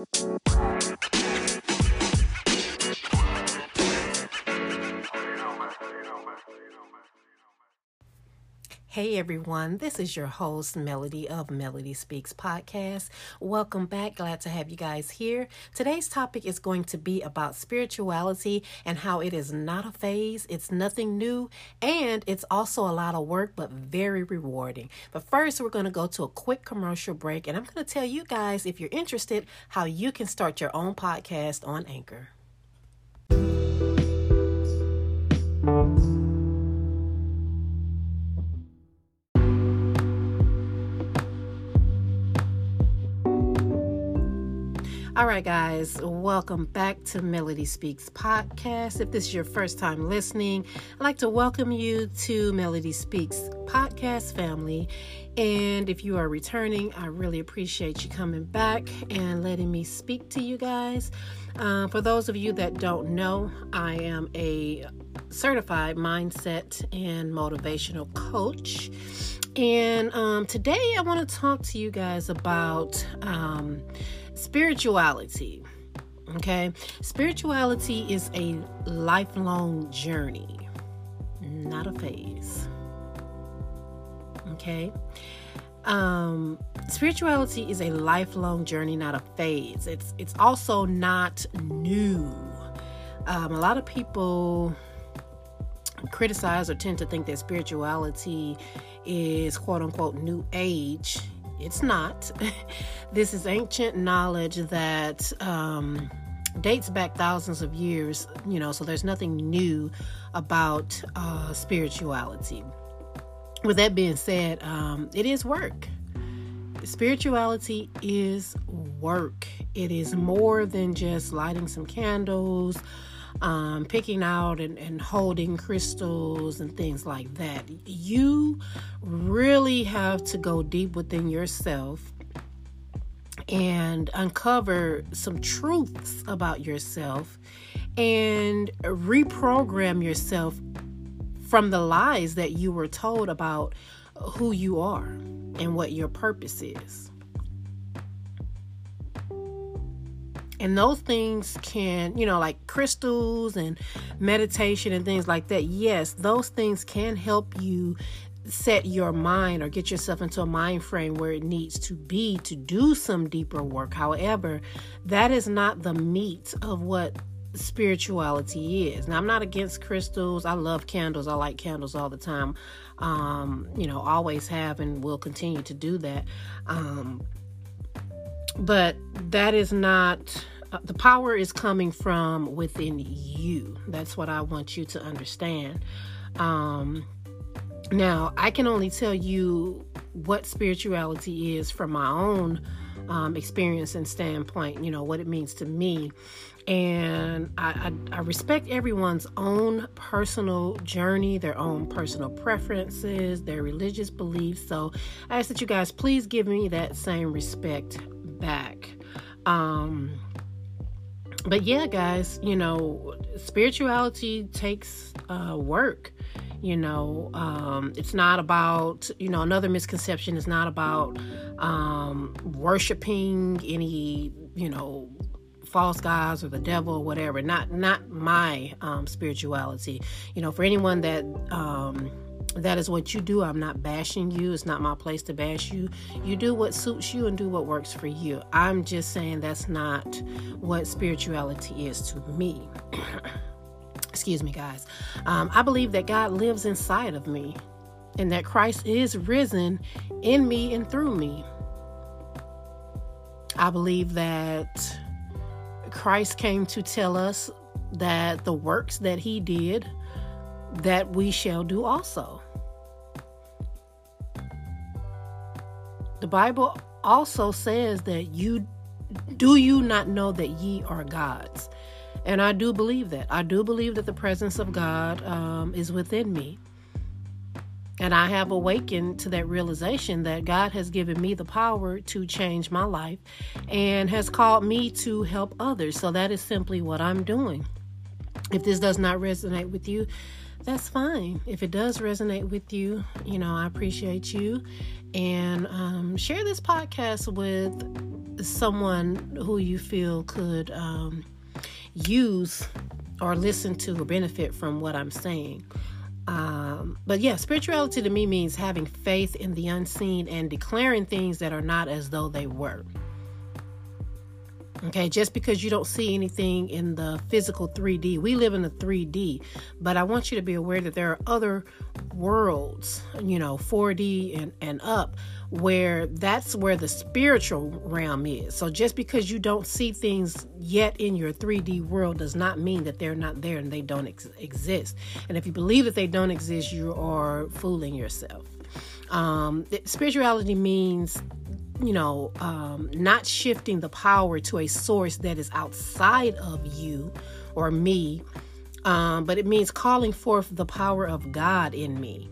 Música Hey everyone, this is your host, Melody of Melody Speaks Podcast. Welcome back. Glad to have you guys here. Today's topic is going to be about spirituality and how it is not a phase, it's nothing new, and it's also a lot of work, but very rewarding. But first, we're going to go to a quick commercial break, and I'm going to tell you guys, if you're interested, how you can start your own podcast on Anchor. All right, guys, welcome back to Melody Speaks podcast. If this is your first time listening, I'd like to welcome you to Melody Speaks podcast family. And if you are returning, I really appreciate you coming back and letting me speak to you guys. Uh, for those of you that don't know, I am a certified mindset and motivational coach. And um, today I want to talk to you guys about. Um, Spirituality. Okay? Spirituality is a lifelong journey, not a phase. Okay? Um, spirituality is a lifelong journey, not a phase. It's it's also not new. Um, a lot of people criticize or tend to think that spirituality is quote unquote new age it's not. this is ancient knowledge that um, dates back thousands of years, you know, so there's nothing new about uh, spirituality. With that being said, um, it is work. Spirituality is work. It is more than just lighting some candles, um, picking out and, and holding crystals and things like that. You really have to go deep within yourself and uncover some truths about yourself and reprogram yourself from the lies that you were told about who you are and what your purpose is. And those things can, you know, like crystals and meditation and things like that. Yes, those things can help you set your mind or get yourself into a mind frame where it needs to be to do some deeper work. However, that is not the meat of what spirituality is. Now, I'm not against crystals. I love candles. I like candles all the time. Um, you know, always have and will continue to do that. Um, but that is not uh, the power is coming from within you. That's what i want you to understand. Um now i can only tell you what spirituality is from my own um, experience and standpoint you know what it means to me. And I, I, I, respect everyone's own personal journey, their own personal preferences, their religious beliefs. So I ask that you guys please give me that same respect back. Um, but yeah, guys, you know, spirituality takes uh, work. You know, um, it's not about, you know, another misconception is not about um, worshiping any, you know, false gods or the devil or whatever. Not not my um, spirituality. You know, for anyone that um, that is what you do. I'm not bashing you. It's not my place to bash you. You do what suits you and do what works for you. I'm just saying that's not what spirituality is to me. Excuse me, guys. Um, I believe that God lives inside of me and that Christ is risen in me and through me. I believe that Christ came to tell us that the works that he did that we shall do also. Bible also says that you do you not know that ye are gods? And I do believe that. I do believe that the presence of God um, is within me. And I have awakened to that realization that God has given me the power to change my life and has called me to help others. So that is simply what I'm doing. If this does not resonate with you, that's fine. If it does resonate with you, you know, I appreciate you. And um, share this podcast with someone who you feel could um, use or listen to or benefit from what I'm saying. Um, but yeah, spirituality to me means having faith in the unseen and declaring things that are not as though they were. Okay, just because you don't see anything in the physical 3D, we live in the 3D, but I want you to be aware that there are other worlds, you know, 4D and, and up, where that's where the spiritual realm is. So just because you don't see things yet in your 3D world does not mean that they're not there and they don't ex- exist. And if you believe that they don't exist, you are fooling yourself. Um, spirituality means you know, um, not shifting the power to a source that is outside of you or me, um, but it means calling forth the power of God in me.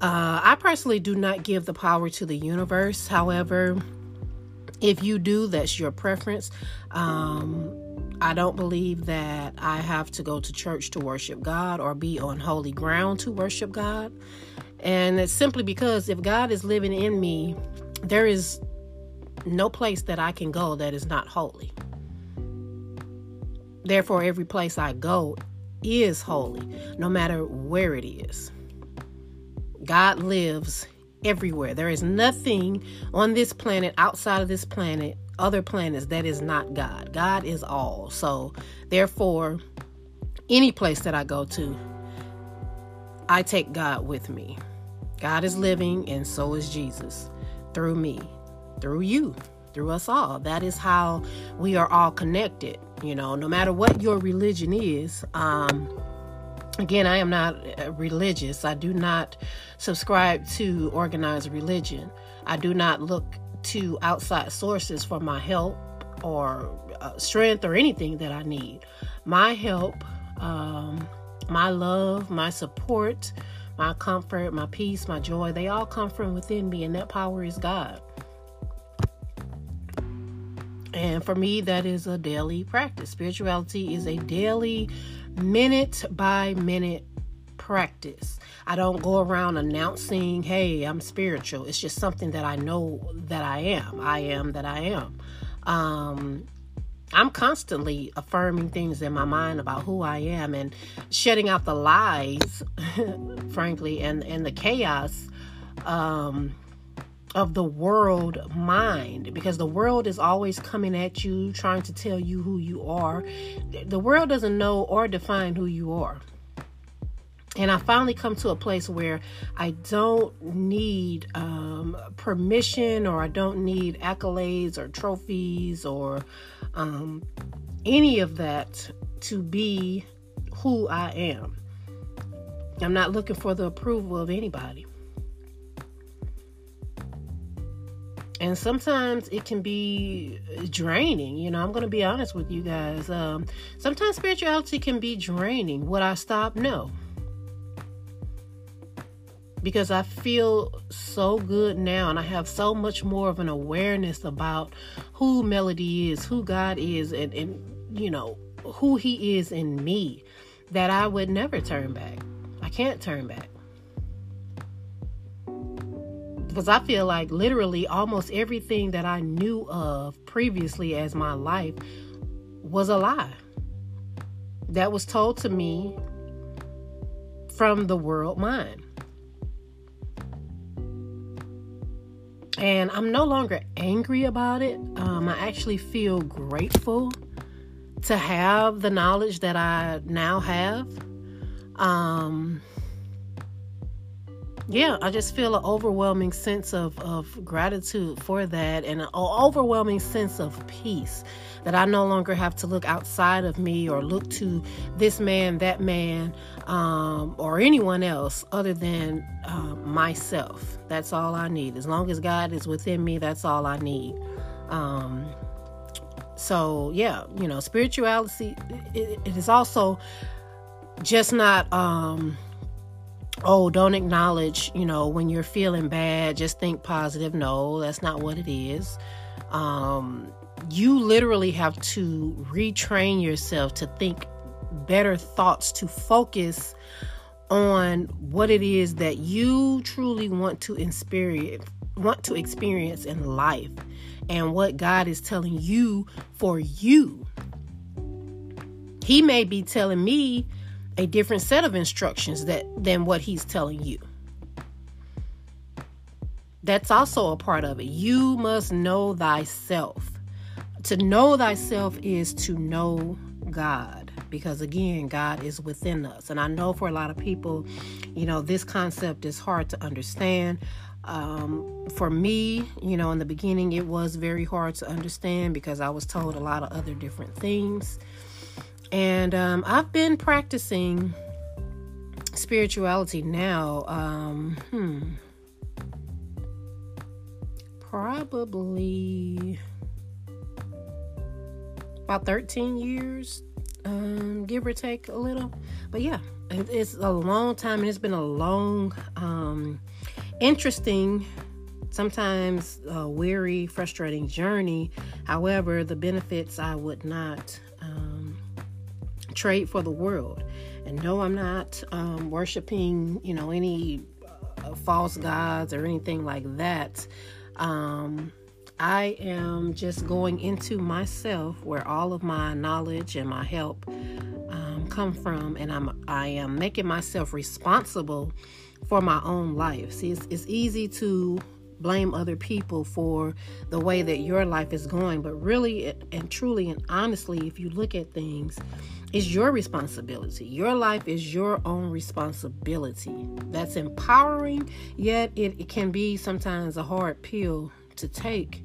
Uh, I personally do not give the power to the universe. However, if you do, that's your preference. Um, I don't believe that I have to go to church to worship God or be on holy ground to worship God. And it's simply because if God is living in me, there is no place that I can go that is not holy. Therefore, every place I go is holy, no matter where it is. God lives everywhere. There is nothing on this planet, outside of this planet, other planets that is not God. God is all. So, therefore, any place that I go to, I take God with me. God is living, and so is Jesus through me through you, through us all. That is how we are all connected. You know, no matter what your religion is. Um, again, I am not uh, religious. I do not subscribe to organized religion. I do not look to outside sources for my help or uh, strength or anything that I need. My help, um, my love, my support, my comfort, my peace, my joy, they all come from within me, and that power is God. And for me, that is a daily practice. Spirituality is a daily, minute by minute practice. I don't go around announcing, hey, I'm spiritual. It's just something that I know that I am. I am that I am. Um, I'm constantly affirming things in my mind about who I am and shutting out the lies, frankly, and, and the chaos um, of the world mind because the world is always coming at you trying to tell you who you are. The world doesn't know or define who you are. And I finally come to a place where I don't need um, permission or I don't need accolades or trophies or um, any of that to be who I am. I'm not looking for the approval of anybody. And sometimes it can be draining you know i'm gonna be honest with you guys um, sometimes spirituality can be draining. Would i stop? No. Because i feel so good now and i have so much more of an awareness about who melody is who god is and, and you know who he is in me that i would never turn back. I can't turn back because I feel like literally almost everything that I knew of previously as my life was a lie that was told to me from the world mind. And I'm no longer angry about it. Um, I actually feel grateful to have the knowledge that I now have. Um, yeah, I just feel an overwhelming sense of, of gratitude for that and an overwhelming sense of peace that I no longer have to look outside of me or look to this man, that man, um, or anyone else other than uh, myself. That's all I need. As long as God is within me, that's all I need. Um, so, yeah, you know, spirituality, it, it is also just not. Um, oh, don't acknowledge, you know, when you're feeling bad, just think positive. No, that's not what it is. Um, you literally have to retrain yourself to think better thoughts, to focus on what it is that you truly want to experience want to experience in life and what God is telling you for you. He may be telling me a different set of instructions that than what he's telling you. That's also a part of it. You must know thyself. To know thyself is to know God because again God is within us. And I know for a lot of people, you know, this concept is hard to understand. Um, for me, you know, in the beginning, it was very hard to understand because I was told a lot of other different things. And um, I've been practicing spirituality now. Um, hmm, probably about 13 years, um, give or take a little. But yeah, it's a long time and it's been a long, um, interesting, sometimes uh, weary, frustrating journey. However, the benefits I would not trade for the world. And no, I'm not um, worshiping, you know, any uh, false gods or anything like that. Um, I am just going into myself where all of my knowledge and my help um, come from, and I'm I am making myself responsible for my own life. See, it's, it's easy to blame other people for the way that your life is going, but really and truly and honestly, if you look at things, it's your responsibility. Your life is your own responsibility. That's empowering, yet it, it can be sometimes a hard pill to take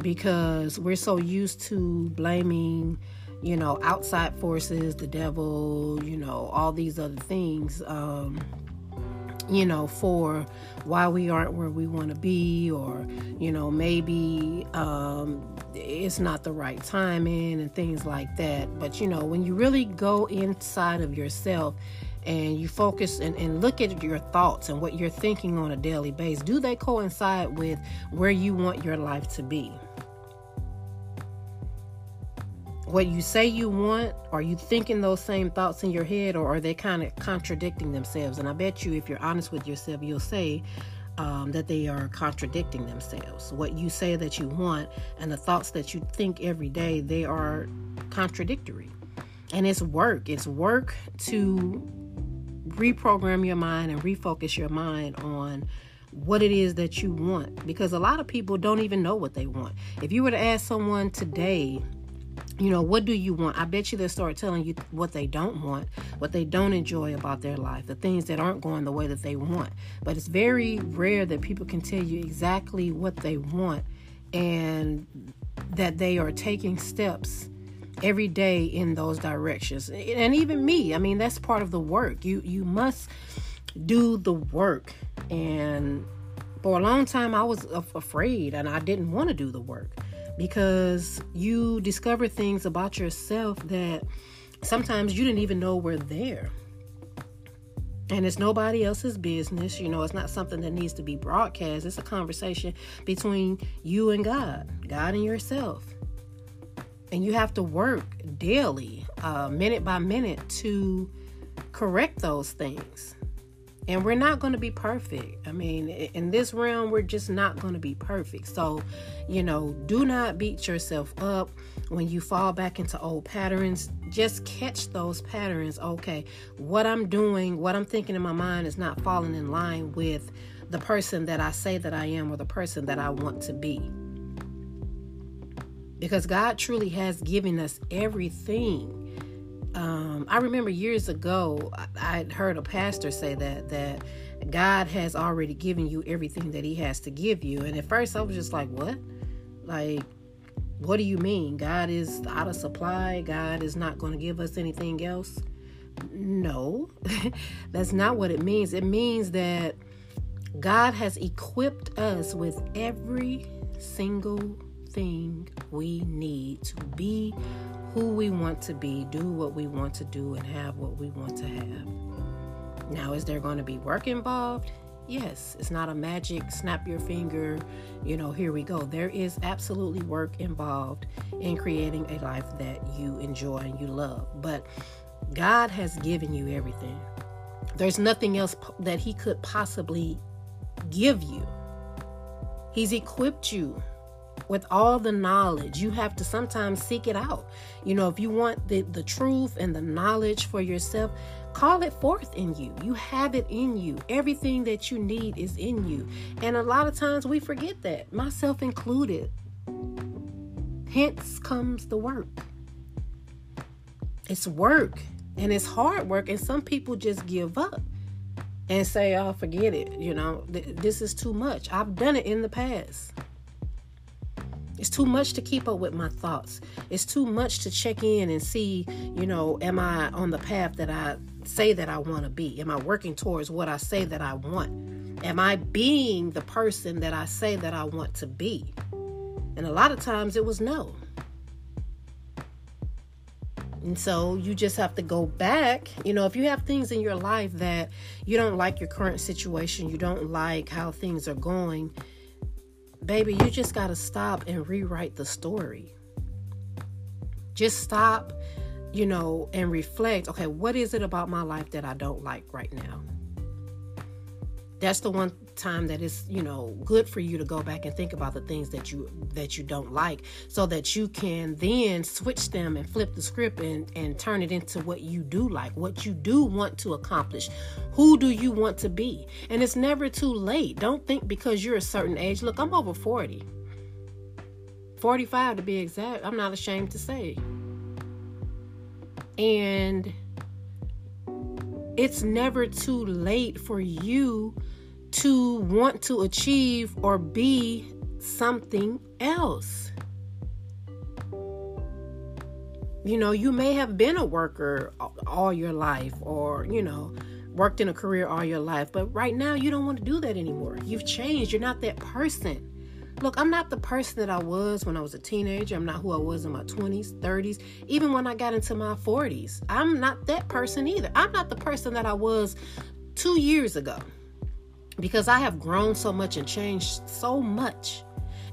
because we're so used to blaming, you know, outside forces, the devil, you know, all these other things, um, you know, for why we aren't where we want to be, or, you know, maybe um, it's not the right timing and things like that. But, you know, when you really go inside of yourself and you focus and, and look at your thoughts and what you're thinking on a daily basis, do they coincide with where you want your life to be? What you say you want, are you thinking those same thoughts in your head, or are they kind of contradicting themselves? And I bet you, if you're honest with yourself, you'll say, um, that they are contradicting themselves. What you say that you want and the thoughts that you think every day, they are contradictory. And it's work. It's work to reprogram your mind and refocus your mind on what it is that you want because a lot of people don't even know what they want. If you were to ask someone today, you know, what do you want? I bet you they'll start telling you what they don't want, what they don't enjoy about their life, the things that aren't going the way that they want. But it's very rare that people can tell you exactly what they want and that they are taking steps every day in those directions and even me i mean that's part of the work you you must do the work and for a long time i was afraid and i didn't want to do the work because you discover things about yourself that sometimes you didn't even know were there. And it's nobody else's business. You know it's not something that needs to be broadcast. It's a conversation between you and god god and yourself. And you have to work daily, uh, minute by minute, to correct those things. And we're not going to be perfect. I mean, in this realm, we're just not going to be perfect. So, you know, do not beat yourself up when you fall back into old patterns. Just catch those patterns. Okay, what I'm doing, what I'm thinking in my mind is not falling in line with the person that I say that I am or the person that I want to be because God truly has given us everything. Um, I remember years ago, I heard a pastor say that that God has already given you everything that He has to give you, and at first I was just like, "What? Like, what do you mean? God is out of supply? God is not going to give us anything else?" No, that's not what it means. It means that God has equipped us with every single thing we need to be who we want to be, do what we want to do, and have what we want to have. Now, is there going to be work involved? Yes, it's not a magic snap your finger, you know, here we go. There is absolutely work involved in creating a life that you enjoy and you love. But God has given you everything. There's nothing else that He could possibly give you. He's equipped you with all the knowledge. You have to sometimes seek it out. You know, if you want the, the truth and the knowledge for yourself, call it forth in you. You have it in you. Everything that you need is in you. And a lot of times we forget that, myself included. Hence comes the work. It's work and it's hard work, and some people just give up and say, Oh, forget it. You know, th- this is too much. I've done it in the past. It's too much to keep up with my thoughts. It's too much to check in and see, you know, am I on the path that I say that I want to be? Am I working towards what I say that I want? Am I being the person that I say that I want to be? And a lot of times it was no. And so you just have to go back. You know, if you have things in your life that you don't like your current situation, you don't like how things are going, baby, you just got to stop and rewrite the story. Just stop, you know, and reflect okay, what is it about my life that I don't like right now? That's the one time that is you know good for you to go back and think about the things that you that you don't like so that you can then switch them and flip the script and and turn it into what you do like what you do want to accomplish. Who do you want to be? And it's never too late. Don't think because you're a certain age look i'm over 40 45 to be exact i'm not ashamed to say. And it's never too late for you to want to achieve or be something else. You know, you may have been a worker all your life or, you know, worked in a career all your life, but right now you don't want to do that anymore. You've changed. You're not that person. Look, I'm not the person that I was when I was a teenager. I'm not who I was in my 20s, 30s, even when I got into my 40s. I'm not that person either. I'm not the person that I was two years ago because I have grown so much and changed so much.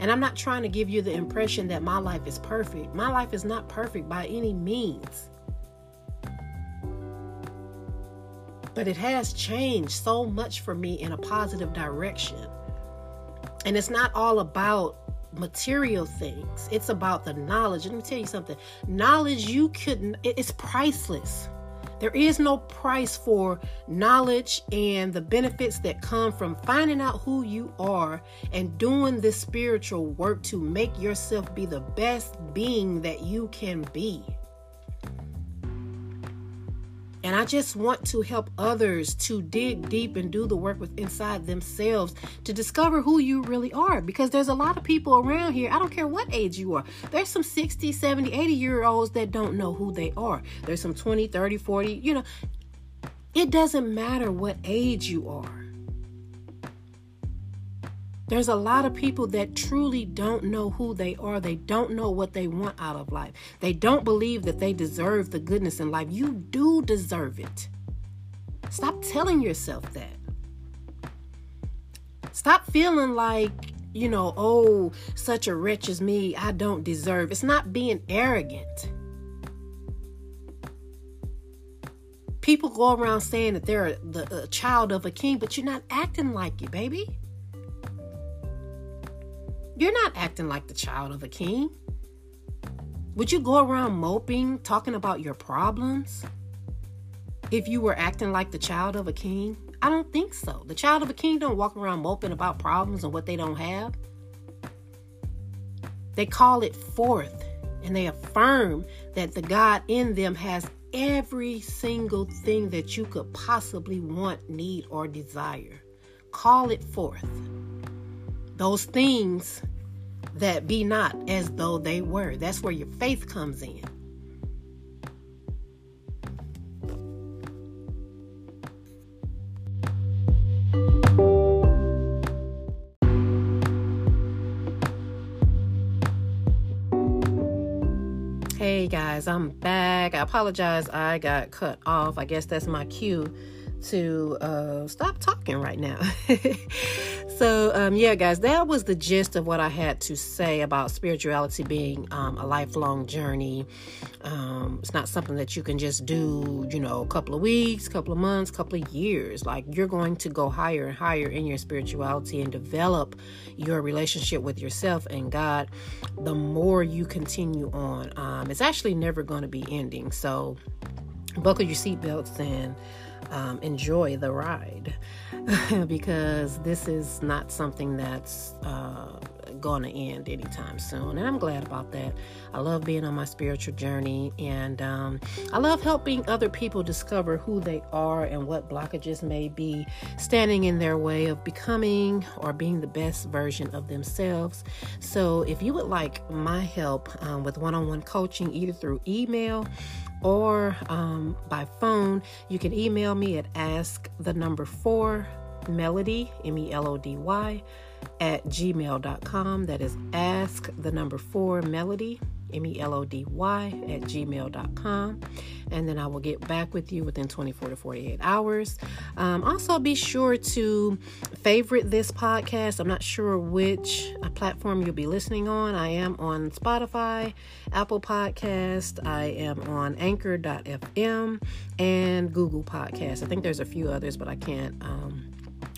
And I'm not trying to give you the impression that my life is perfect. My life is not perfect by any means. But it has changed so much for me in a positive direction. And it's not all about material things, it's about the knowledge. Let me tell you something knowledge you couldn't, it's priceless. There is no price for knowledge and the benefits that come from finding out who you are and doing this spiritual work to make yourself be the best being that you can be. And I just want to help others to dig deep and do the work with inside themselves to discover who you really are. Because there's a lot of people around here, I don't care what age you are. There's some 60, 70, 80 year olds that don't know who they are. There's some 20, 30, 40, you know. It doesn't matter what age you are. There's a lot of people that truly don't know who they are. They don't know what they want out of life. They don't believe that they deserve the goodness in life. You do deserve it. Stop telling yourself that. Stop feeling like, you know, oh, such a wretch as me, I don't deserve. It's not being arrogant. People go around saying that they're the child of a king, but you're not acting like it, baby. You're not acting like the child of a king. Would you go around moping, talking about your problems? If you were acting like the child of a king? I don't think so. The child of a king don't walk around moping about problems and what they don't have. They call it forth and they affirm that the God in them has every single thing that you could possibly want, need, or desire. Call it forth those things that be not as though they were. That's where your faith comes in. Hey guys, I'm back. I apologize. I got cut off. I guess that's my cue to uh, stop talking right now. So, um, yeah, guys, that was the gist of what I had to say about spirituality being um, a lifelong journey. Um, it's not something that you can just do, you know, a couple of weeks, couple of months, couple of years. Like, you're going to go higher and higher in your spirituality and develop your relationship with yourself and God the more you continue on. Um, it's actually never going to be ending. So, buckle your seatbelts and um, enjoy the ride because this is not something that's uh, going to end anytime soon. And I'm glad about that. I love being on my spiritual journey and um, I love helping other people discover who they are and what blockages may be standing in their way of becoming or being the best version of themselves. So if you would like my help um, with one on one coaching, either through email, or um, by phone, you can email me at ask the number four melody, M E L O D Y, at gmail.com. That is ask the number four melody M E L O D Y, at gmail.com. And then I will get back with you within 24 to 48 hours. Um, also, be sure to favorite this podcast. I'm not sure which uh, platform you'll be listening on. I am on Spotify, Apple Podcast, I am on Anchor.fm, and Google Podcast. I think there's a few others, but I can't. Um,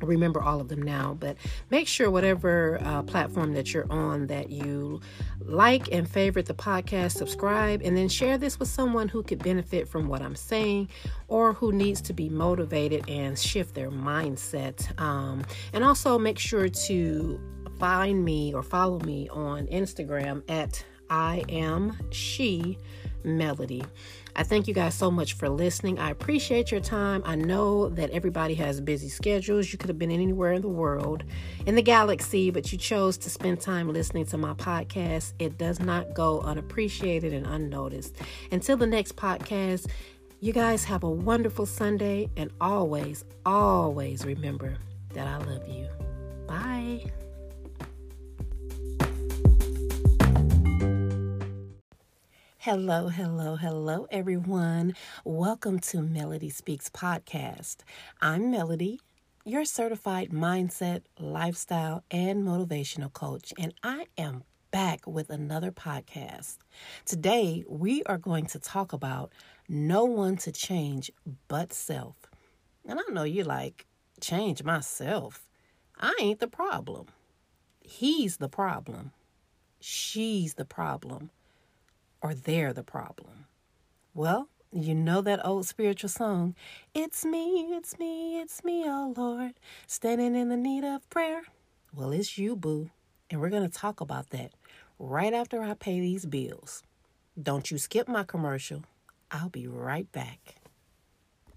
remember all of them now but make sure whatever uh, platform that you're on that you like and favorite the podcast subscribe and then share this with someone who could benefit from what i'm saying or who needs to be motivated and shift their mindset um, and also make sure to find me or follow me on instagram at i am she melody I thank you guys so much for listening. I appreciate your time. I know that everybody has busy schedules. You could have been anywhere in the world, in the galaxy, but you chose to spend time listening to my podcast. It does not go unappreciated and unnoticed. Until the next podcast, you guys have a wonderful Sunday and always, always remember that I love you. Bye. Hello, hello, hello, everyone. Welcome to Melody Speaks podcast. I'm Melody, your certified mindset, lifestyle, and motivational coach, and I am back with another podcast. Today, we are going to talk about no one to change but self. And I know you're like, change myself. I ain't the problem. He's the problem. She's the problem or they're the problem? Well, you know that old spiritual song, It's me, it's me, it's me, oh Lord, standing in the need of prayer. Well, it's you, boo. And we're going to talk about that right after I pay these bills. Don't you skip my commercial. I'll be right back.